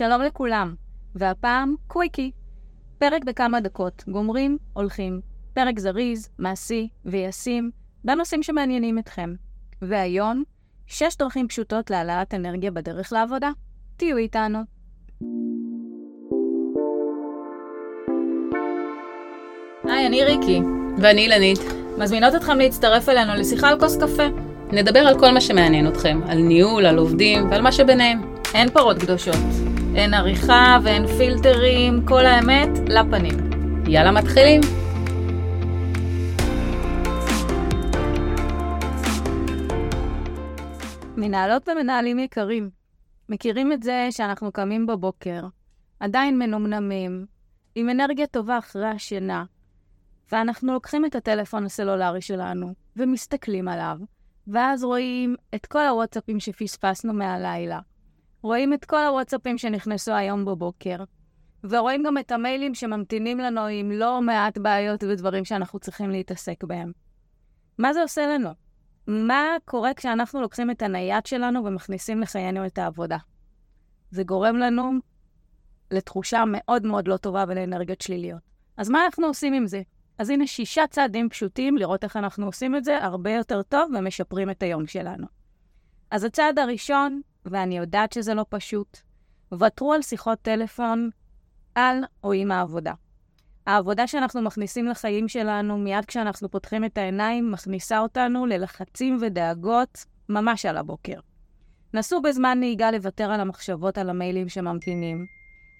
שלום לכולם, והפעם קוויקי. פרק בכמה דקות, גומרים, הולכים. פרק זריז, מעשי וישים, בנושאים שמעניינים אתכם. והיום, שש דרכים פשוטות להעלאת אנרגיה בדרך לעבודה. תהיו איתנו. היי, אני ריקי. ואני אילנית. מזמינות אתכם להצטרף אלינו לשיחה על כוס קפה. נדבר על כל מה שמעניין אתכם, על ניהול, על עובדים ועל מה שביניהם. אין פרות קדושות. אין עריכה ואין פילטרים, כל האמת לפנים. יאללה, מתחילים. מנהלות ומנהלים יקרים, מכירים את זה שאנחנו קמים בבוקר, עדיין מנומנמים, עם אנרגיה טובה אחרי השינה, ואנחנו לוקחים את הטלפון הסלולרי שלנו ומסתכלים עליו, ואז רואים את כל הוואטסאפים שפספסנו מהלילה. רואים את כל הוואטסאפים שנכנסו היום בבוקר, ורואים גם את המיילים שממתינים לנו עם לא מעט בעיות ודברים שאנחנו צריכים להתעסק בהם. מה זה עושה לנו? מה קורה כשאנחנו לוקחים את הנייד שלנו ומכניסים לחיינו את העבודה? זה גורם לנו לתחושה מאוד מאוד לא טובה ולאנרגיות שליליות. אז מה אנחנו עושים עם זה? אז הנה שישה צעדים פשוטים לראות איך אנחנו עושים את זה הרבה יותר טוב ומשפרים את היום שלנו. אז הצעד הראשון, ואני יודעת שזה לא פשוט, ותרו על שיחות טלפון על או עם העבודה. העבודה שאנחנו מכניסים לחיים שלנו מיד כשאנחנו פותחים את העיניים, מכניסה אותנו ללחצים ודאגות ממש על הבוקר. נסו בזמן נהיגה לוותר על המחשבות על המיילים שממתינים,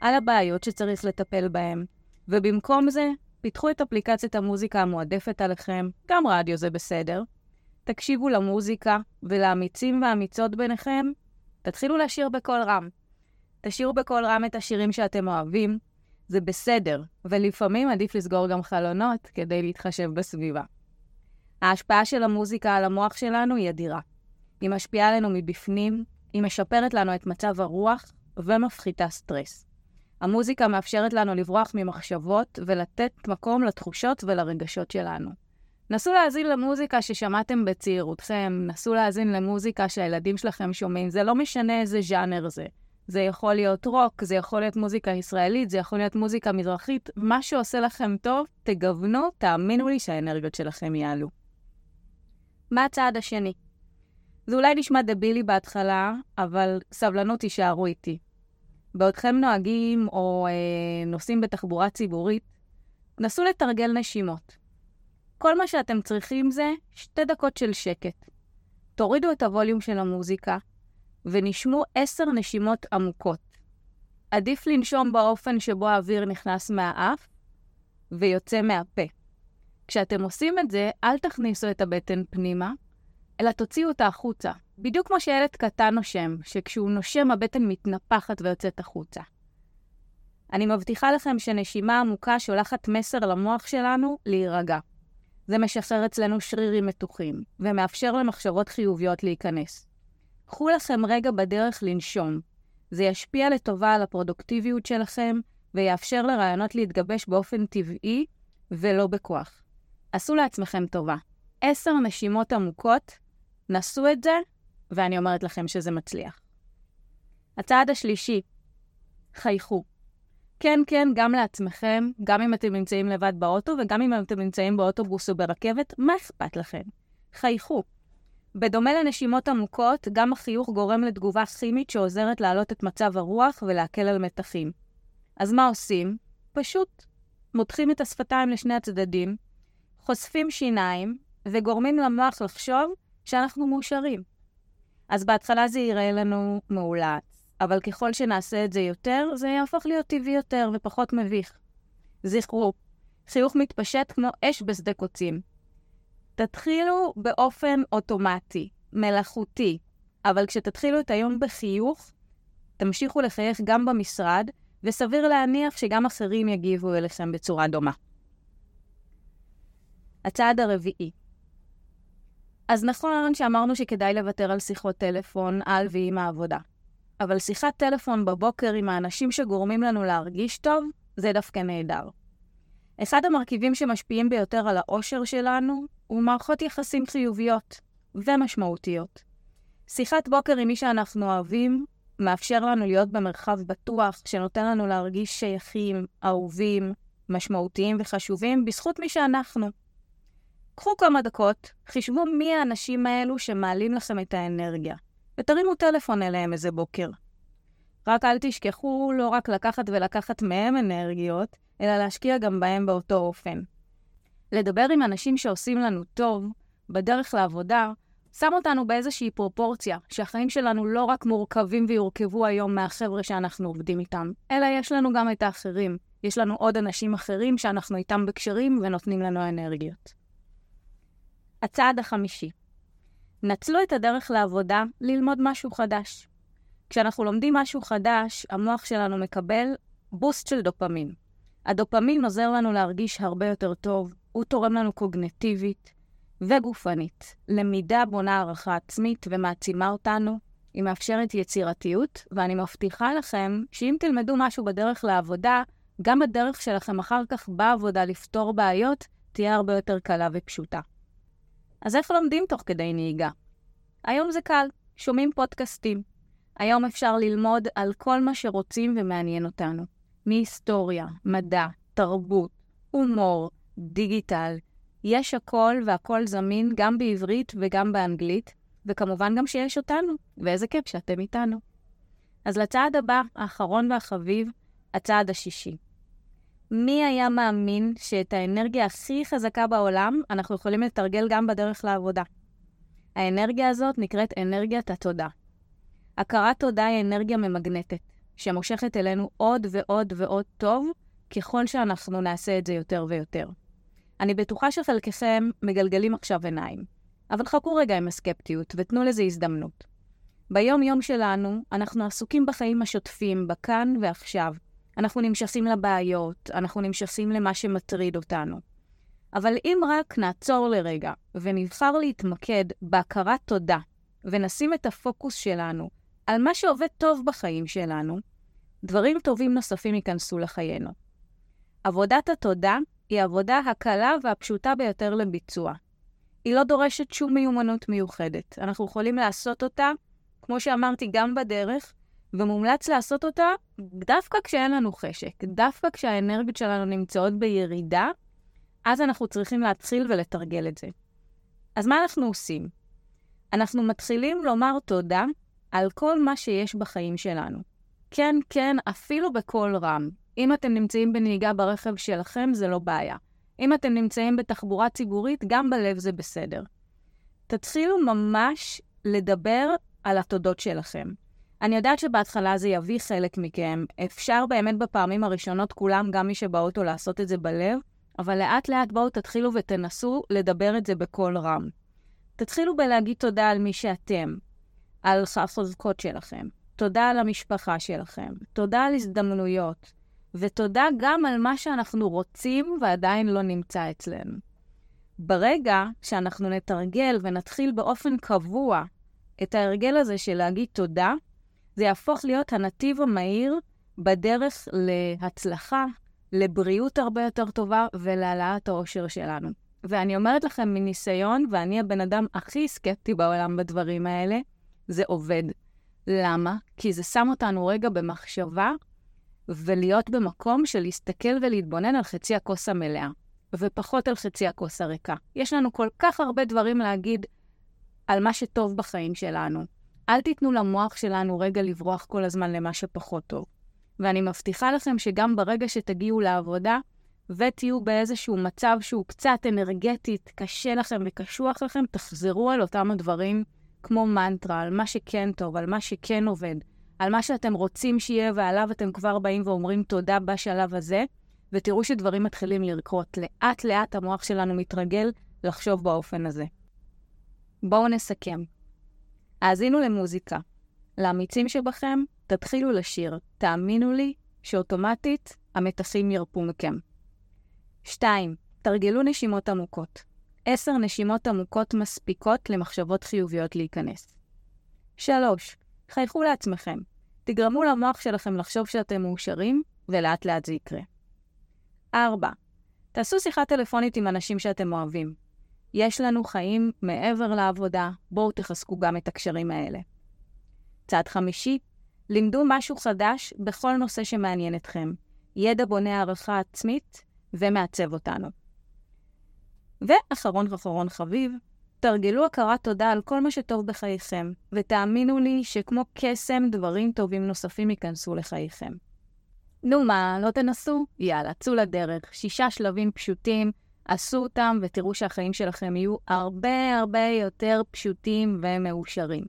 על הבעיות שצריך לטפל בהם, ובמקום זה, פיתחו את אפליקציית המוזיקה המועדפת עליכם, גם רדיו זה בסדר. תקשיבו למוזיקה, ולאמיצים והאמיצות ביניכם, תתחילו לשיר בקול רם. תשאירו בקול רם את השירים שאתם אוהבים, זה בסדר, ולפעמים עדיף לסגור גם חלונות כדי להתחשב בסביבה. ההשפעה של המוזיקה על המוח שלנו היא אדירה. היא משפיעה עלינו מבפנים, היא משפרת לנו את מצב הרוח ומפחיתה סטרס. המוזיקה מאפשרת לנו לברוח ממחשבות ולתת מקום לתחושות ולרגשות שלנו. נסו להאזין למוזיקה ששמעתם בצעירותכם, נסו להאזין למוזיקה שהילדים שלכם שומעים, זה לא משנה איזה ז'אנר זה. זה יכול להיות רוק, זה יכול להיות מוזיקה ישראלית, זה יכול להיות מוזיקה מזרחית, מה שעושה לכם טוב, תגוונו, תאמינו לי שהאנרגיות שלכם יעלו. מה הצעד השני? זה אולי נשמע דבילי בהתחלה, אבל סבלנות תישארו איתי. בעודכם נוהגים או אה, נוסעים בתחבורה ציבורית, נסו לתרגל נשימות. כל מה שאתם צריכים זה שתי דקות של שקט. תורידו את הווליום של המוזיקה ונשמו עשר נשימות עמוקות. עדיף לנשום באופן שבו האוויר נכנס מהאף ויוצא מהפה. כשאתם עושים את זה, אל תכניסו את הבטן פנימה, אלא תוציאו אותה החוצה. בדיוק כמו שילד קטן נושם, שכשהוא נושם הבטן מתנפחת ויוצאת החוצה. אני מבטיחה לכם שנשימה עמוקה שולחת מסר למוח שלנו להירגע. זה משחרר אצלנו שרירים מתוחים, ומאפשר למחשבות חיוביות להיכנס. קחו לכם רגע בדרך לנשום. זה ישפיע לטובה על הפרודוקטיביות שלכם, ויאפשר לרעיונות להתגבש באופן טבעי ולא בכוח. עשו לעצמכם טובה. עשר נשימות עמוקות, נסו את זה, ואני אומרת לכם שזה מצליח. הצעד השלישי, חייכו. כן, כן, גם לעצמכם, גם אם אתם נמצאים לבד באוטו וגם אם אתם נמצאים באוטובוס או ברכבת, מה אכפת לכם? חייכו. בדומה לנשימות עמוקות, גם החיוך גורם לתגובה כימית שעוזרת להעלות את מצב הרוח ולהקל על מתחים. אז מה עושים? פשוט מותחים את השפתיים לשני הצדדים, חושפים שיניים וגורמים למוח לחשוב שאנחנו מאושרים. אז בהתחלה זה יראה לנו מאולץ, אבל ככל שנעשה את זה יותר, זה יהפוך להיות טבעי יותר ופחות מביך. זכרו, חיוך מתפשט כמו אש בשדה קוצים. תתחילו באופן אוטומטי, מלאכותי, אבל כשתתחילו את היום בחיוך, תמשיכו לחייך גם במשרד, וסביר להניח שגם אחרים יגיבו אליכם בצורה דומה. הצעד הרביעי. אז נכון שאמרנו שכדאי לוותר על שיחות טלפון על ועם העבודה, אבל שיחת טלפון בבוקר עם האנשים שגורמים לנו להרגיש טוב, זה דווקא נהדר. אחד המרכיבים שמשפיעים ביותר על האושר שלנו הוא מערכות יחסים חיוביות ומשמעותיות. שיחת בוקר עם מי שאנחנו אוהבים מאפשר לנו להיות במרחב בטוח, שנותן לנו להרגיש שייכים, אהובים, משמעותיים וחשובים, בזכות מי שאנחנו. קחו כמה דקות, חישבו מי האנשים האלו שמעלים לכם את האנרגיה, ותרימו טלפון אליהם איזה בוקר. רק אל תשכחו לא רק לקחת ולקחת מהם אנרגיות, אלא להשקיע גם בהם באותו אופן. לדבר עם אנשים שעושים לנו טוב, בדרך לעבודה, שם אותנו באיזושהי פרופורציה, שהחיים שלנו לא רק מורכבים ויורכבו היום מהחבר'ה שאנחנו עובדים איתם, אלא יש לנו גם את האחרים. יש לנו עוד אנשים אחרים שאנחנו איתם בקשרים ונותנים לנו אנרגיות. הצעד החמישי, נצלו את הדרך לעבודה ללמוד משהו חדש. כשאנחנו לומדים משהו חדש, המוח שלנו מקבל בוסט של דופמין. הדופמין עוזר לנו להרגיש הרבה יותר טוב, הוא תורם לנו קוגנטיבית וגופנית. למידה בונה הערכה עצמית ומעצימה אותנו, היא מאפשרת יצירתיות, ואני מבטיחה לכם שאם תלמדו משהו בדרך לעבודה, גם הדרך שלכם אחר כך בעבודה לפתור בעיות תהיה הרבה יותר קלה ופשוטה. אז איך לומדים תוך כדי נהיגה? היום זה קל, שומעים פודקאסטים. היום אפשר ללמוד על כל מה שרוצים ומעניין אותנו. מהיסטוריה, מדע, תרבות, הומור, דיגיטל. יש הכל והכל זמין גם בעברית וגם באנגלית, וכמובן גם שיש אותנו, ואיזה כיף שאתם איתנו. אז לצעד הבא, האחרון והחביב, הצעד השישי. מי היה מאמין שאת האנרגיה הכי חזקה בעולם אנחנו יכולים לתרגל גם בדרך לעבודה? האנרגיה הזאת נקראת אנרגיית התודה. הכרת תודה היא אנרגיה ממגנטת, שמושכת אלינו עוד ועוד ועוד טוב, ככל שאנחנו נעשה את זה יותר ויותר. אני בטוחה שחלקכם מגלגלים עכשיו עיניים, אבל חכו רגע עם הסקפטיות ותנו לזה הזדמנות. ביום-יום שלנו, אנחנו עסוקים בחיים השוטפים, בכאן ועכשיו. אנחנו נמשכים לבעיות, אנחנו נמשכים למה שמטריד אותנו. אבל אם רק נעצור לרגע ונבחר להתמקד בהכרת תודה, ונשים את הפוקוס שלנו על מה שעובד טוב בחיים שלנו, דברים טובים נוספים ייכנסו לחיינו. עבודת התודה היא העבודה הקלה והפשוטה ביותר לביצוע. היא לא דורשת שום מיומנות מיוחדת. אנחנו יכולים לעשות אותה, כמו שאמרתי, גם בדרך, ומומלץ לעשות אותה דווקא כשאין לנו חשק, דווקא כשהאנרגיות שלנו נמצאות בירידה, אז אנחנו צריכים להתחיל ולתרגל את זה. אז מה אנחנו עושים? אנחנו מתחילים לומר תודה על כל מה שיש בחיים שלנו. כן, כן, אפילו בקול רם. אם אתם נמצאים בנהיגה ברכב שלכם, זה לא בעיה. אם אתם נמצאים בתחבורה ציבורית, גם בלב זה בסדר. תתחילו ממש לדבר על התודות שלכם. אני יודעת שבהתחלה זה יביא חלק מכם. אפשר באמת בפעמים הראשונות כולם, גם מי שבאוטו, לעשות את זה בלב, אבל לאט לאט בואו תתחילו ותנסו לדבר את זה בקול רם. תתחילו בלהגיד תודה על מי שאתם, על החוזקות שלכם. תודה על המשפחה שלכם. תודה על הזדמנויות. ותודה גם על מה שאנחנו רוצים ועדיין לא נמצא אצלנו. ברגע שאנחנו נתרגל ונתחיל באופן קבוע את ההרגל הזה של להגיד תודה, זה יהפוך להיות הנתיב המהיר בדרך להצלחה, לבריאות הרבה יותר טובה ולהעלאת העושר שלנו. ואני אומרת לכם מניסיון, ואני הבן אדם הכי סקפטי בעולם בדברים האלה, זה עובד. למה? כי זה שם אותנו רגע במחשבה ולהיות במקום של להסתכל ולהתבונן על חצי הכוס המלאה, ופחות על חצי הכוס הריקה. יש לנו כל כך הרבה דברים להגיד על מה שטוב בחיים שלנו. אל תיתנו למוח שלנו רגע לברוח כל הזמן למה שפחות טוב. ואני מבטיחה לכם שגם ברגע שתגיעו לעבודה ותהיו באיזשהו מצב שהוא קצת אנרגטית, קשה לכם וקשוח לכם, תחזרו על אותם הדברים כמו מנטרה, על מה שכן טוב, על מה שכן עובד, על מה שאתם רוצים שיהיה ועליו אתם כבר באים ואומרים תודה בשלב הזה, ותראו שדברים מתחילים לרקות. לאט-לאט המוח שלנו מתרגל לחשוב באופן הזה. בואו נסכם. האזינו למוזיקה. לאמיצים שבכם, תתחילו לשיר. תאמינו לי שאוטומטית המתחים ירפו מכם. 2. תרגלו נשימות עמוקות. 10 נשימות עמוקות מספיקות למחשבות חיוביות להיכנס. 3. חייכו לעצמכם. תגרמו למוח שלכם לחשוב שאתם מאושרים, ולאט לאט זה יקרה. 4. תעשו שיחה טלפונית עם אנשים שאתם אוהבים. יש לנו חיים מעבר לעבודה, בואו תחזקו גם את הקשרים האלה. צעד חמישי, לימדו משהו חדש בכל נושא שמעניין אתכם. ידע בונה הערכה עצמית ומעצב אותנו. ואחרון אחרון חביב, תרגלו הכרת תודה על כל מה שטוב בחייכם, ותאמינו לי שכמו קסם, דברים טובים נוספים ייכנסו לחייכם. נו מה, לא תנסו? יאללה, צאו לדרך. שישה שלבים פשוטים, עשו אותם ותראו שהחיים שלכם יהיו הרבה הרבה יותר פשוטים ומאושרים.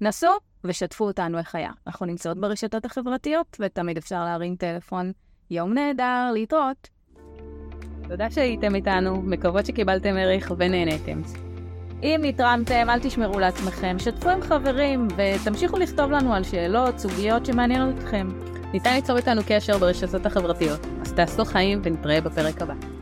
נסו ושתפו אותנו איך היה. אנחנו נמצאות ברשתות החברתיות, ותמיד אפשר להרים טלפון. יום נהדר, להתראות. תודה שהייתם איתנו, מקוות שקיבלתם ערך ונהניתם. אם נתרמתם, אל תשמרו לעצמכם, שתפו עם חברים, ותמשיכו לכתוב לנו על שאלות, סוגיות שמעניינות אתכם. ניתן ליצור איתנו קשר ברשתות החברתיות, אז תעשו חיים ונתראה בפרק הבא.